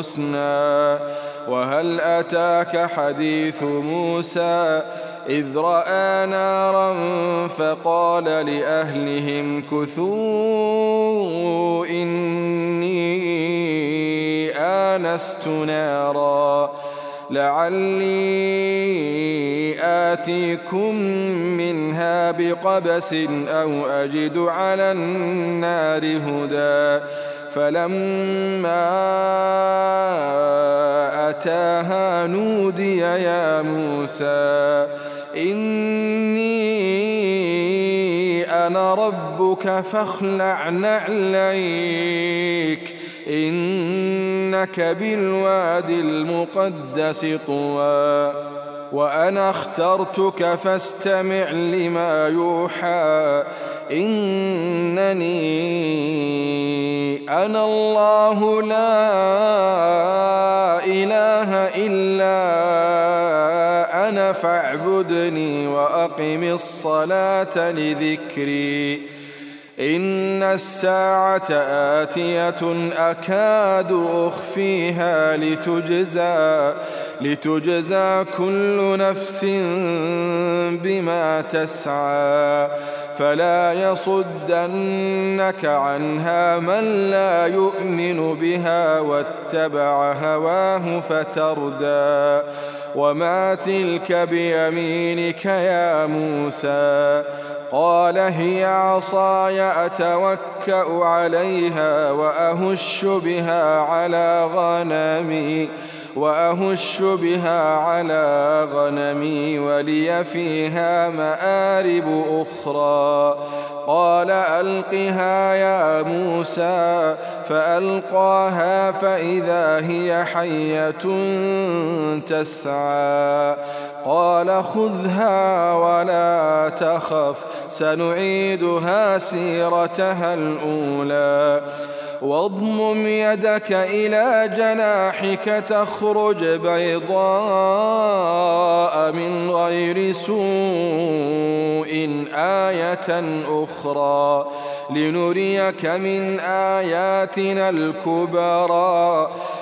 الحسنى. وهل أتاك حديث موسى؟ إذ رأى نارا فقال لأهلهم كثوا إني آنست نارا. لعلي آتيكم منها بقبس أو أجد على النار هدى. فلما أتاها نودي يا موسى إني أنا ربك فاخلع نعليك إنك بالواد المقدس طوى وأنا اخترتك فاستمع لما يوحى إنني أنا الله لا إله إلا أنا فاعبدني وأقم الصلاة لذكري. إن الساعة آتية أكاد أخفيها لتجزى لتجزى كل نفس بما تسعى. فلا يصدنك عنها من لا يؤمن بها واتبع هواه فتردى. وما تلك بيمينك يا موسى؟ قال هي عصاي أتوكأ عليها وأهش بها على غنمي. وأهش بها على غنمي ولي فيها مآرب أخرى. قال ألقها يا موسى فألقاها فإذا هي حية تسعى. قال خذها ولا تخف سنعيدها سيرتها الأولى. واضمم يدك إلى جناحك تخرج بيضاء من غير سوء آية أخرى لنريك من آياتنا الكبرى.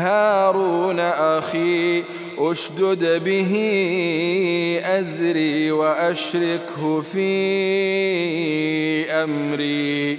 هارون أخي أشدد به أزري وأشركه في أمري.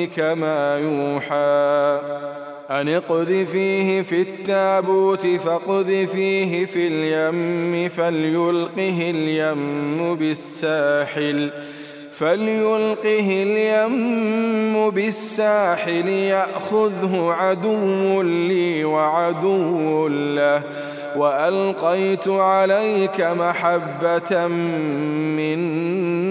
أمك ما يوحى. أن اقذفيه في التابوت فاقذفيه في اليم فليلقه اليم بالساحل فليلقه اليم بالساحل يأخذه عدو لي وعدو له. وألقيت عليك محبة مني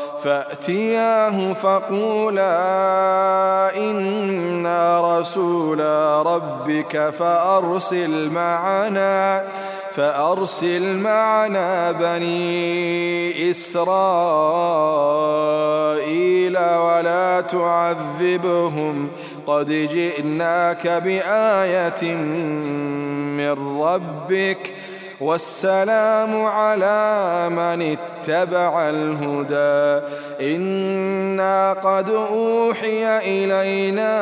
فأتياه فقولا إنا رسولا ربك فأرسل معنا فأرسل معنا بني إسرائيل ولا تعذبهم قد جئناك بآية من ربك والسلام على من اتبع الهدى. إنا قد أوحي إلينا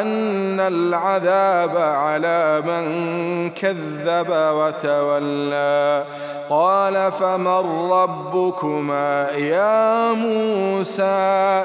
أن العذاب على من كذب وتولى. قال فمن ربكما يا موسى؟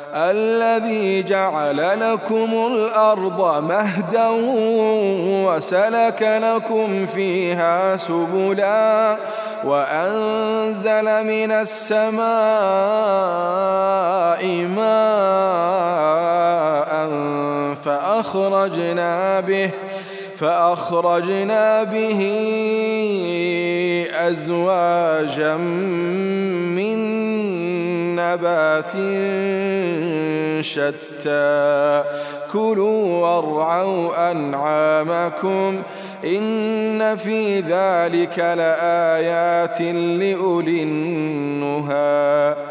الذي جعل لكم الأرض مهدا وسلك لكم فيها سبلا وأنزل من السماء ماء فأخرجنا به فأخرجنا به أزواجا من نبات شتى. كلوا وارعوا أنعامكم إن في ذلك لآيات لأولي النهى.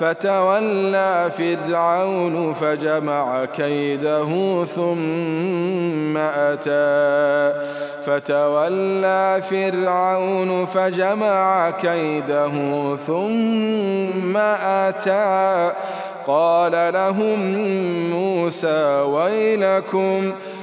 فتولى فرعون فجمع كيده ثم أتى. فتولى فرعون فجمع كيده ثم أتى. قال لهم موسى ويلكم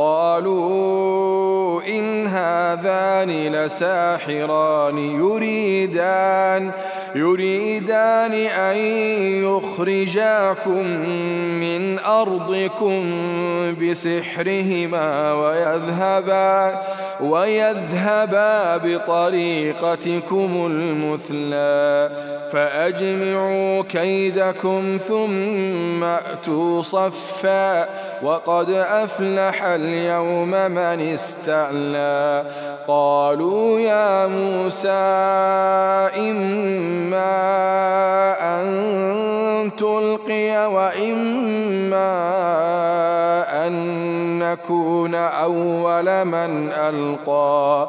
قالوا إن هذان لساحران يريدان يريدان أن يخرجاكم من أرضكم بسحرهما ويذهبا ويذهبا بطريقتكم المثلى. فأجمعوا كيدكم ثم أتوا صفا. وقد أفلح اليوم من استعلى. قالوا يا موسى إما أن تلقي وإما أن نكون أول من ألقى.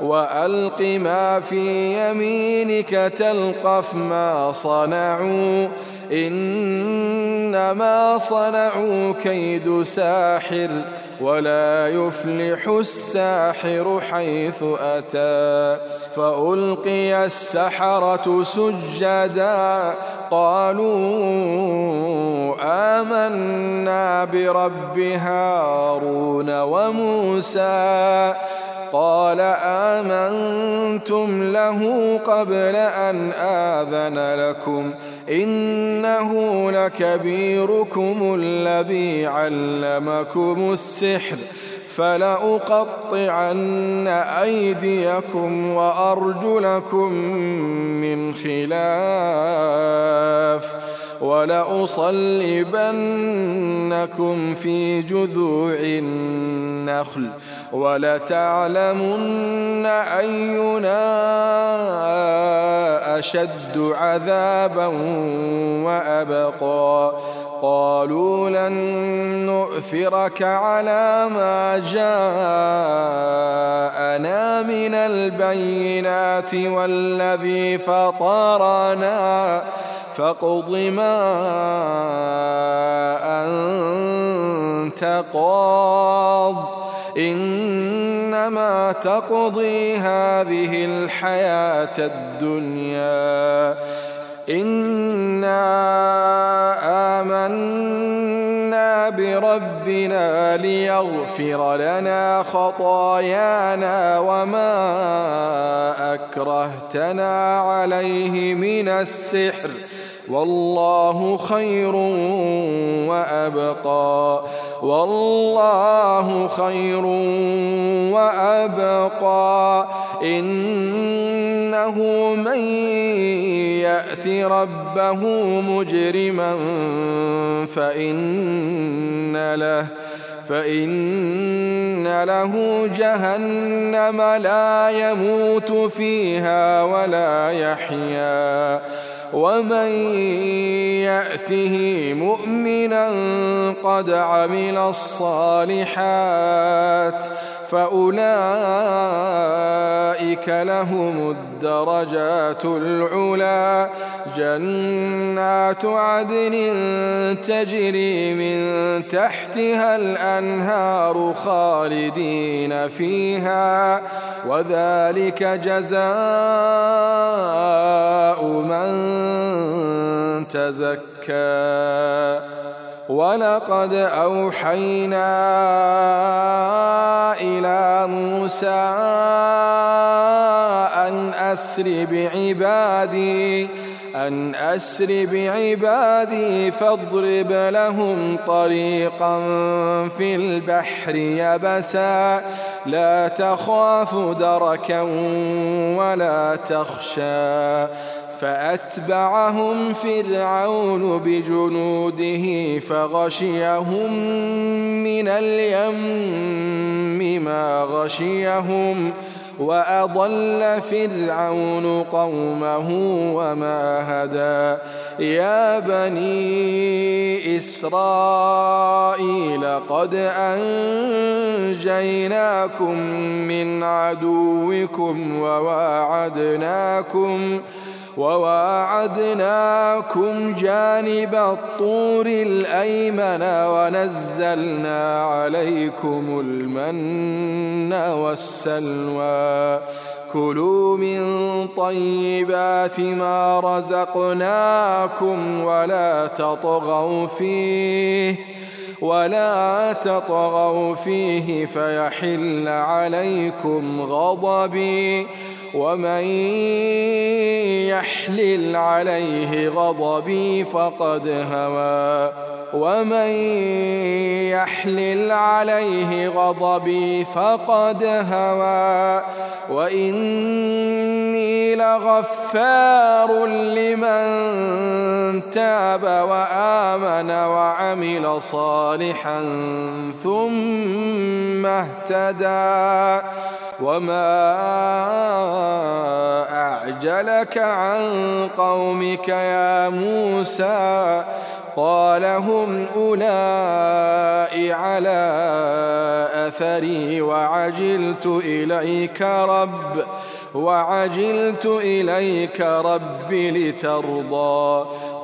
وألق ما في يمينك تلقف ما صنعوا. إنما صنعوا كيد ساحر ولا يفلح الساحر حيث أتى. فألقي السحرة سجدا. قالوا آمنا برب هارون وموسى. قال آمنتم له قبل أن آذن لكم إنه لكبيركم الذي علمكم السحر فلأقطعن أيديكم وأرجلكم من خلاف ولأصلبنكم في جذوع النخل ولتعلمن أينا أشد عذابا وأبقى. قالوا لن نؤثرك على ما جاءنا من البينات والذي فطرنا. فاقض ما أنت قاض. إنما تقضي هذه الحياة الدنيا. إنا آمنا بربنا ليغفر لنا خطايانا وما أكرهتنا عليه من السحر. والله خير وأبقى. والله خير وأبقى. إنه من يأت ربه مجرما فإن له فإن له جهنم لا يموت فيها ولا يحيا. ومن يأته مؤمنا قد عمل الصالحات فأولئك لهم الدرجات العلا. جنات عدن تجري من تحتها الأنهار خالدين فيها وذلك جزاء من تزكى. ولقد أوحينا إلى موسى أن أسر بعبادي أن أسر بعبادي فاضرب لهم طريقا في البحر يبسا. لا تخاف دركا ولا تخشى. فأتبعهم فرعون بجنوده فغشيهم من اليم ما غشيهم وأضل فرعون قومه وما هدى. يا بني إسرائيل قد أنجيناكم من عدوكم وواعدناكم وواعدناكم جانب الطور الأيمن ونزلنا عليكم المن والسلوى. كلوا من طيبات ما رزقناكم ولا تطغوا فيه ولا تطغوا فيه فيحل عليكم غضبي. ومن يحلل عليه غضبي فقد هوى. ومن يحلل عليه غضبي فقد هوى. وإني لغفار لمن تاب وآمن وعمل صالحا ثم اهتدى. وما أعجلك عن قومك يا موسى قال هم أولئك على أثري وعجلت إليك رب وعجلت إليك رب لترضى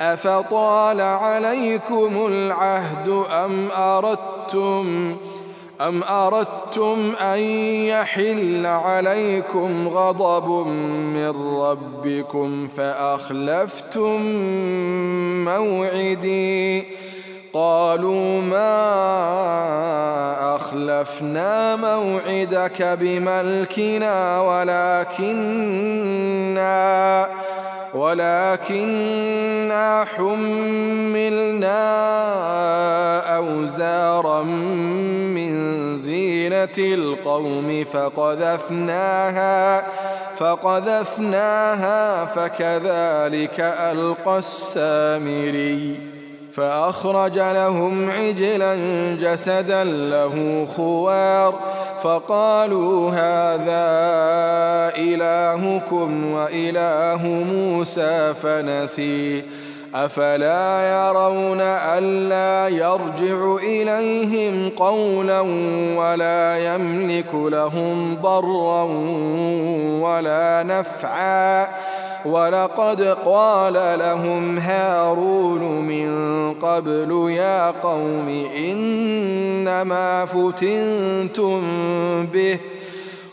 أفطال عليكم العهد أم أردتم أم أردتم أن يحل عليكم غضب من ربكم فأخلفتم موعدي؟ قالوا ما أخلفنا موعدك بملكنا ولكننا ولكننا حملنا أوزارا من زينة القوم فقذفناها فقذفناها فكذلك ألقى السامري فأخرج لهم عجلا جسدا له خوار فقالوا هذا إلهكم وإله موسى فنسي. أفلا يرون ألا يرجع إليهم قولا ولا يملك لهم ضرا ولا نفعا. ولقد قال لهم هارون من قبل يا قوم إنما فتنتم به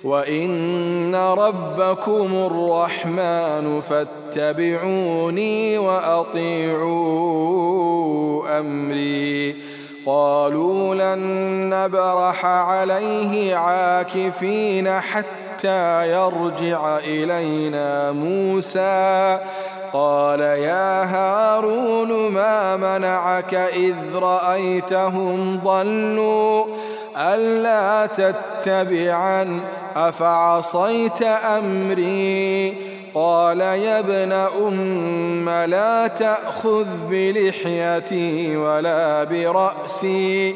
وإن ربكم الرحمن فاتبعوني وأطيعوا أمري. قالوا لن نبرح عليه عاكفين حتى يرجع إلينا موسى قال يا هارون ما منعك إذ رأيتهم ضلوا ألا تتبعا أفعصيت أمري قال يا ابن أم لا تأخذ بلحيتي ولا برأسي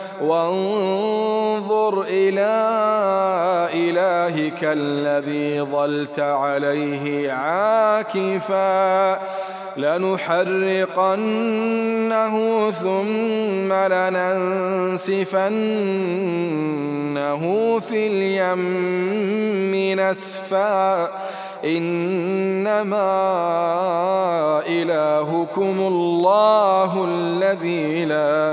وانظر إلى إلهك الذي ظلت عليه عاكفا لنحرقنه ثم لننسفنه في اليم نسفا إنما إلهكم الله الذي لا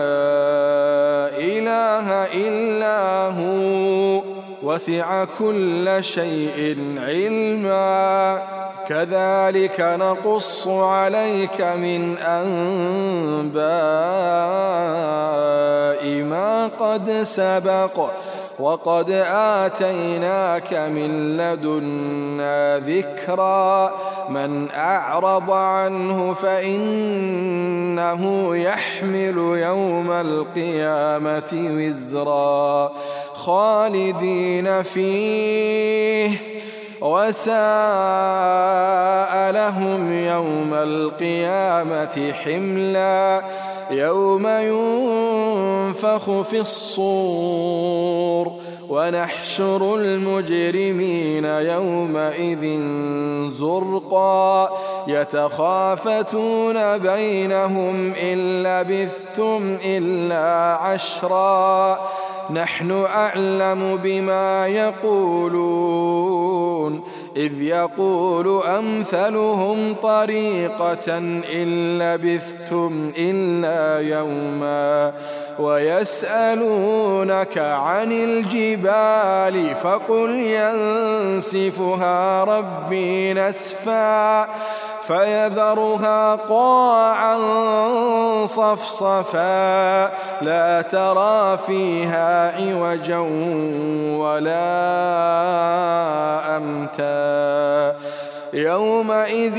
إله إلا هو. وسع كل شيء علما. كذلك نقص عليك من أنباء ما قد سبق. وقد آتيناك من لدنا ذكرا. من أعرض عنه فإنه يحمل يوم القيامة وزرا. خالدين فيه. وساء لهم يوم القيامة حملا يوم ينفخ في الصور ونحشر المجرمين يومئذ زرقا. يتخافتون بينهم إن لبثتم إلا عشرا. نحن أعلم بما يقولون. إذ يقول أمثلهم طريقة إن لبثتم إلا يوما. ويسألونك عن الجبال فقل ينسفها ربي نسفا فيذرها قاعا صفصفا لا ترى فيها عوجا ولا أمتا يومئذ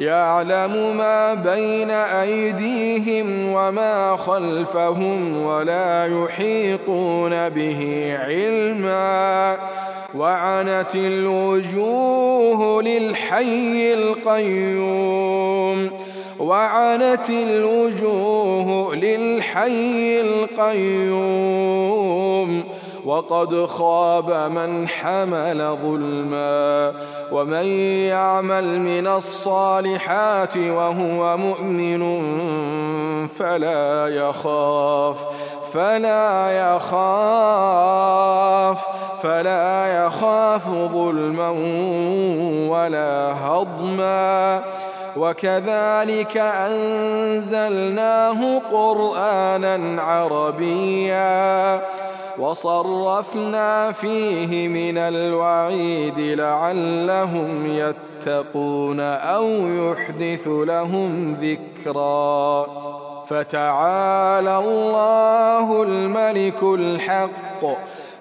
يعلم ما بين أيديهم وما خلفهم ولا يحيطون به علما. وعنت الوجوه للحي القيوم. وعنت الوجوه للحي القيوم. وقد خاب من حمل ظلما ومن يعمل من الصالحات وهو مؤمن فلا يخاف فلا يخاف فلا يخاف ظلما ولا هضما. وكذلك أنزلناه قرآنا عربيا وصرفنا فيه من الوعيد لعلهم يتقون أو يحدث لهم ذكرا. فتعالى الله الملك الحق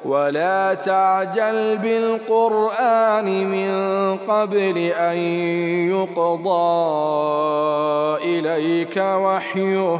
ولا تعجل بالقرآن من قبل أن يقضى إليك وحيه.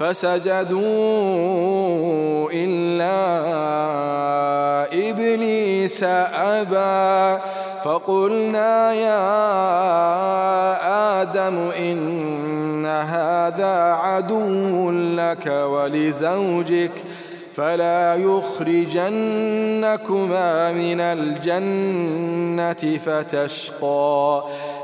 فسجدوا إلا إبليس أبى. فقلنا يا آدم إن هذا عدو لك ولزوجك فلا يخرجنكما من الجنة فتشقى.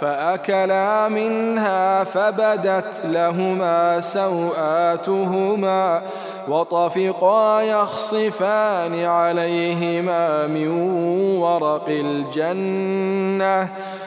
فأكلا منها فبدت لهما سوآتهما وطفقا يخصفان عليهما من ورق الجنة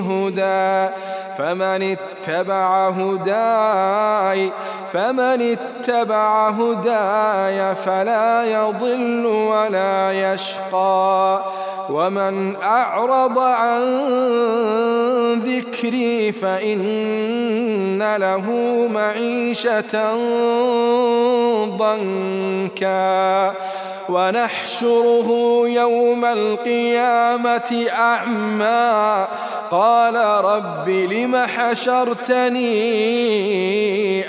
هدى فمن اتبع هداي فمن اتبع هداي فلا يضل ولا يشقى. ومن أعرض عن ذكري فإن له معيشة ضنكا. ونحشره يوم القيامة أعمى. قال رب لم حشرتني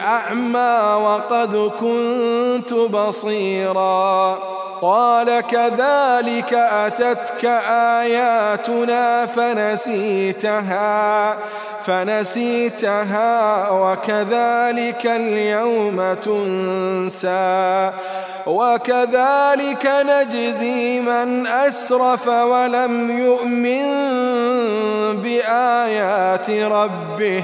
أعمى وقد كنت بصيراً. قال كذلك أتتك آياتنا فنسيتها فنسيتها وكذلك اليوم تنسى وكذلك نجزي من أسرف ولم يؤمن بآيات ربه.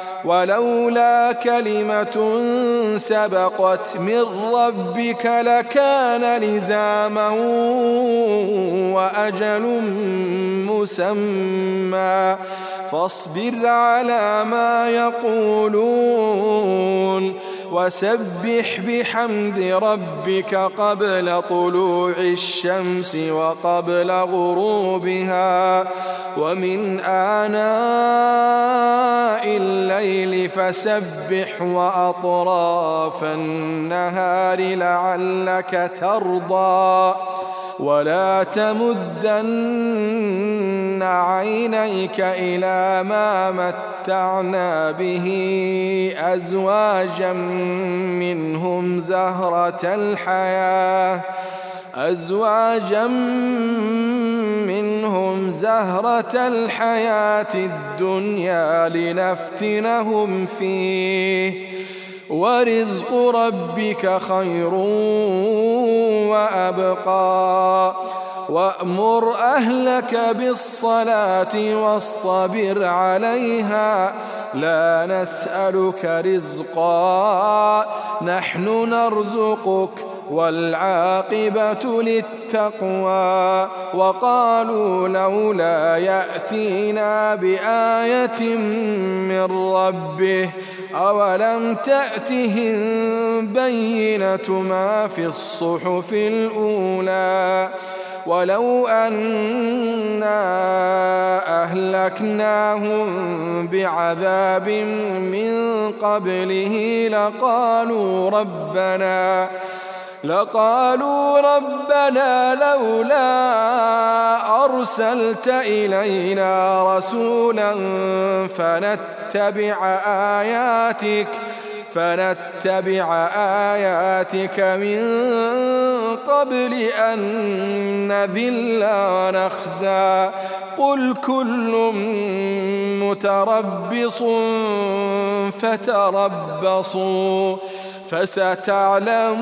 ولولا كلمة سبقت من ربك لكان لزاما وأجل مسمى. فاصبر على ما يقولون. وسبح بحمد ربك قبل طلوع الشمس وقبل غروبها ومن آناء الليل فسبح وأطراف النهار لعلك ترضى ولا تمدن عينيك إلى ما متعنا به أزواجا منهم زهرة الحياة أزواجا منهم زهرة الحياة الدنيا لنفتنهم فيه. ورزق ربك خير وأبقى. وأمر أهلك بالصلاة واصطبر عليها. لا نسألك رزقا نحن نرزقك والعاقبة للتقوى. وقالوا لولا يأتينا بآية من ربه أولم تأتهم بينة ما في الصحف الأولى ولو أنا أهلكناهم بعذاب من قبله لقالوا ربنا لقالوا ربنا لولا أرسلت إلينا رسولا فنتبع آياتك فنتبع آياتك من قبل أن نذل ونخزى. قل كل متربص فتربصوا فستعلمون